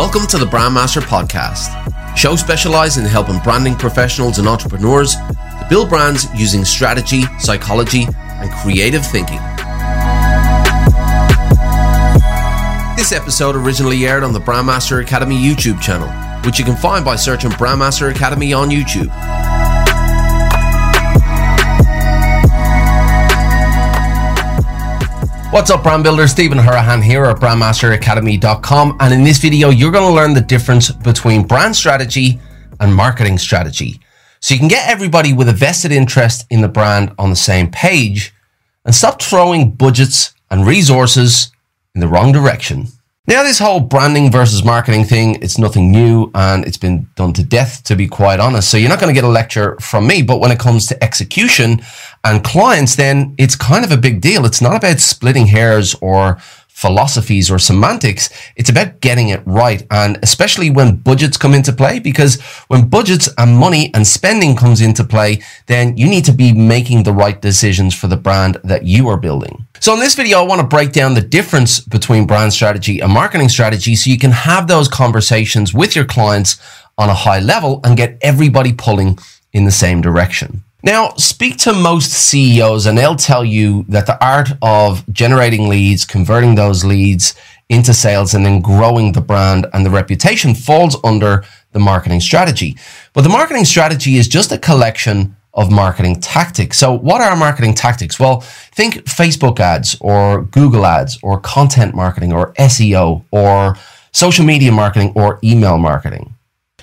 Welcome to the Brandmaster Podcast, show specialized in helping branding professionals and entrepreneurs to build brands using strategy, psychology, and creative thinking. This episode originally aired on the Brandmaster Academy YouTube channel, which you can find by searching Brandmaster Academy on YouTube. What's up, brand builder? Stephen Houraghan here at brandmasteracademy.com. And in this video, you're going to learn the difference between brand strategy and marketing strategy. So you can get everybody with a vested interest in the brand on the same page and stop throwing budgets and resources in the wrong direction. Now, this whole branding versus marketing thing, it's nothing new and it's been done to death, to be quite honest. So you're not going to get a lecture from me. But when it comes to execution and clients, then it's kind of a big deal. It's not about splitting hairs or philosophies or semantics. It's about getting it right. And especially when budgets come into play, because when budgets and money and spending comes into play, then you need to be making the right decisions for the brand that you are building. So in this video, I want to break down the difference between brand strategy and marketing strategy so you can have those conversations with your clients on a high level and get everybody pulling in the same direction. Now, speak to most CEOs and they'll tell you that the art of generating leads, converting those leads into sales and then growing the brand and the reputation falls under the marketing strategy. But the marketing strategy is just a collection of marketing tactics. So what are marketing tactics? Well, think Facebook ads or Google ads or content marketing or SEO or social media marketing or email marketing.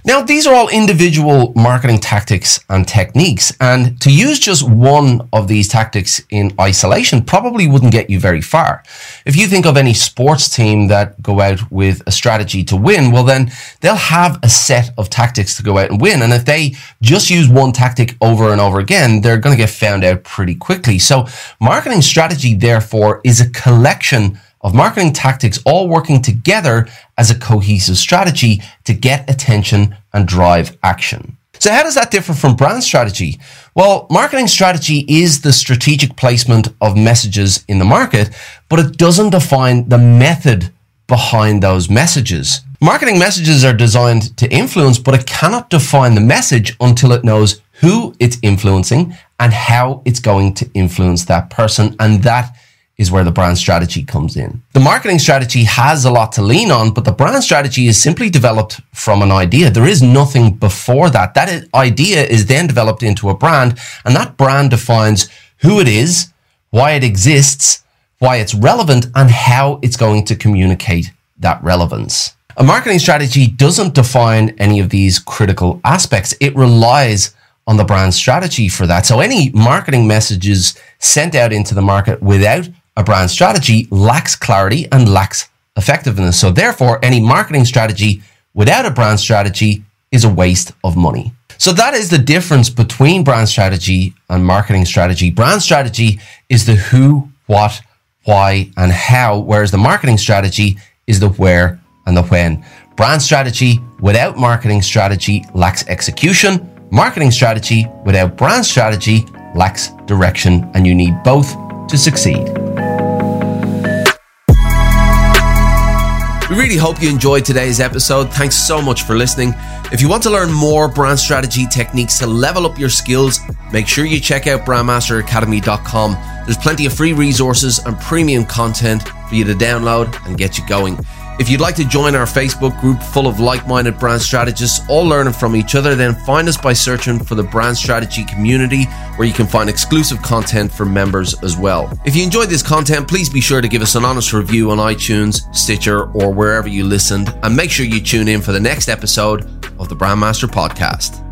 Now, these are all individual marketing tactics and techniques, and to use just one of these tactics in isolation probably wouldn't get you very far. If you think of any sports team that go out with a strategy to win, well, then they'll have a set of tactics to go out and win. And if they just use one tactic over and over again, they're going to get found out pretty quickly. So marketing strategy, therefore, is a collection of marketing tactics all working together as a cohesive strategy to get attention and drive action. So how does that differ from brand strategy? Well, marketing strategy is the strategic placement of messages in the market, but it doesn't define the method behind those messages. Marketing messages are designed to influence, but it cannot define the message until it knows who it's influencing and how it's going to influence that person. And that is where the brand strategy comes in. The marketing strategy has a lot to lean on, but the brand strategy is simply developed from an idea. There is nothing before that. That idea is then developed into a brand, and that brand defines who it is, why it exists, why it's relevant, and how it's going to communicate that relevance. A marketing strategy doesn't define any of these critical aspects. It relies on the brand strategy for that. So any marketing messages sent out into the market without a brand strategy lacks clarity and lacks effectiveness. So therefore, any marketing strategy without a brand strategy is a waste of money. So that is the difference between brand strategy and marketing strategy. Brand strategy is the who, what, why, and how, whereas the marketing strategy is the where and the when. Brand strategy without marketing strategy lacks execution. Marketing strategy without brand strategy lacks direction, and you need both to succeed. We really hope you enjoyed today's episode. Thanks so much for listening. If you want to learn more brand strategy techniques to level up your skills, make sure you check out brandmasteracademy.com. There's plenty of free resources and premium content for you to download and get you going. If you'd like to join our Facebook group full of like minded brand strategists, all learning from each other, then find us by searching for the Brand Strategy Community, where you can find exclusive content for members as well. If you enjoyed this content, please be sure to give us an honest review on iTunes, Stitcher, or wherever you listened, and make sure you tune in for the next episode of the Brandmaster Podcast.